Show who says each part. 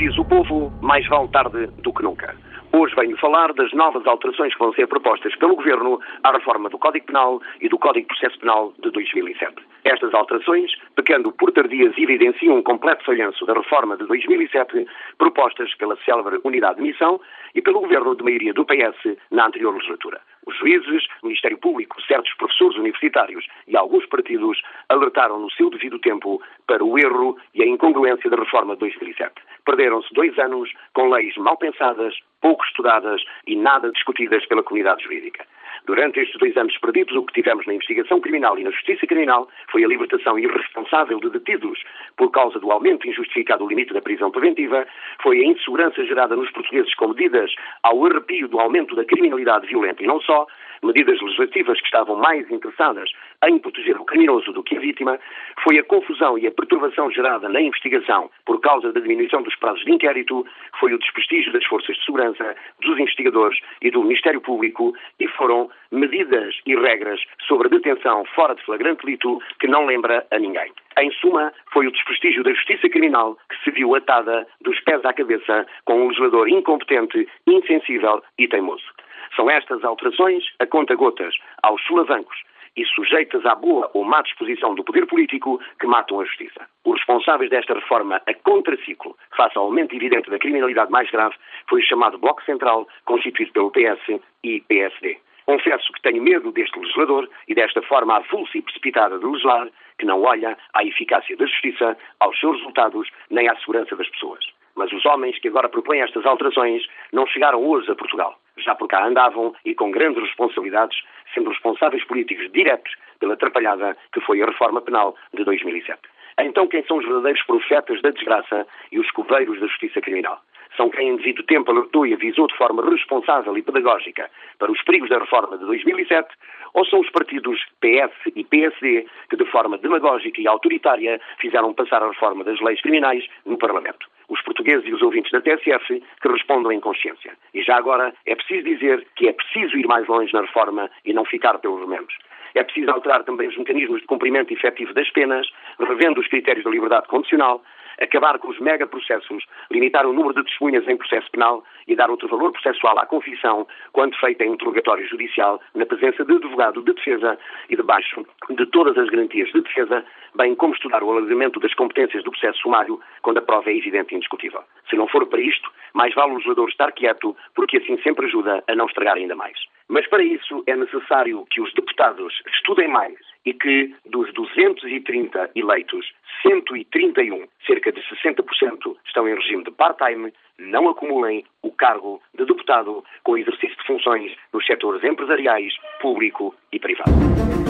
Speaker 1: erro, mais vale tarde do que nunca. Hoje venho falar das novas alterações que vão ser propostas pelo Governo à reforma do Código Penal e do Código de Processo Penal de 2007. Estas alterações, pecando por tardias, evidenciam um completo falhanço da reforma de 2007 propostas pela célebre Unidade de Missão e pelo Governo de maioria do PS na anterior legislatura. Os juízes, o Ministério Público, certos universitários e alguns partidos alertaram no seu devido tempo para o erro e a incongruência da reforma de 2007. Perderam-se dois anos com leis mal pensadas, pouco estudadas e nada discutidas pela comunidade jurídica. Durante estes dois anos perdidos, o que tivemos na investigação criminal e na justiça criminal foi a libertação irresponsável de detidos por causa do aumento injustificado do limite da prisão preventiva, foi a insegurança gerada nos portugueses com medidas ao arrepio do aumento da criminalidade violenta e não só, medidas legislativas que estavam mais interessadas em proteger o criminoso do que a vítima, foi a confusão e a perturbação gerada na investigação por causa da diminuição dos prazos de inquérito, foi o desprestígio das forças de segurança, dos investigadores e do Ministério Público e foram medidas e regras sobre a detenção fora de flagrante delito que não lembra a ninguém. Em suma, foi o desprestígio da justiça criminal que se viu atada dos pés à cabeça com um legislador incompetente, insensível e teimoso. São estas alterações, a conta-gotas, aos solavancos e sujeitas à boa ou má disposição do poder político que matam a justiça. Os responsáveis desta reforma a contraciclo, face ao aumento evidente da criminalidade mais grave, foi o chamado Bloco Central, constituído pelo PS e PSD. Confesso que tenho medo deste legislador e desta forma avulsa e precipitada de legislar, que não olha à eficácia da justiça, aos seus resultados, nem à segurança das pessoas. Mas os homens que agora propõem estas alterações não chegaram hoje a Portugal. Já por cá andavam e com grandes responsabilidades, sendo responsáveis políticos diretos pela atrapalhada que foi a reforma penal de 2007. Então, quem são os verdadeiros profetas da desgraça e os coveiros da justiça criminal? São quem em devido tempo alertou e avisou de forma responsável e pedagógica para os perigos da reforma de 2007 ou são os partidos PS e PSD que, de forma demagógica e autoritária, fizeram passar a reforma das leis criminais no Parlamento? E os ouvintes da TSF que respondam em consciência. E já agora é preciso dizer que é preciso ir mais longe na reforma e não ficar pelos remendos. É preciso alterar também os mecanismos de cumprimento efetivo das penas, revendo os critérios da liberdade condicional, acabar com os megaprocessos, limitar o número de testemunhas em processo penal e dar outro valor processual à confissão quando feita em interrogatório judicial na presença de advogado de defesa e debaixo de todas as garantias de defesa, bem como estudar o alargamento das competências do processo sumário quando a prova é evidente e indiscutível. Se não for para isto, mais vale o legislador estar quieto, porque assim sempre ajuda a não estragar ainda mais. Mas para isso é necessário que os deputados estudem mais e que dos 230 eleitos, 131, cerca de 60%, estão em regime de part-time, não acumulem o cargo de deputado com exercício de funções nos setores empresariais, público e privado.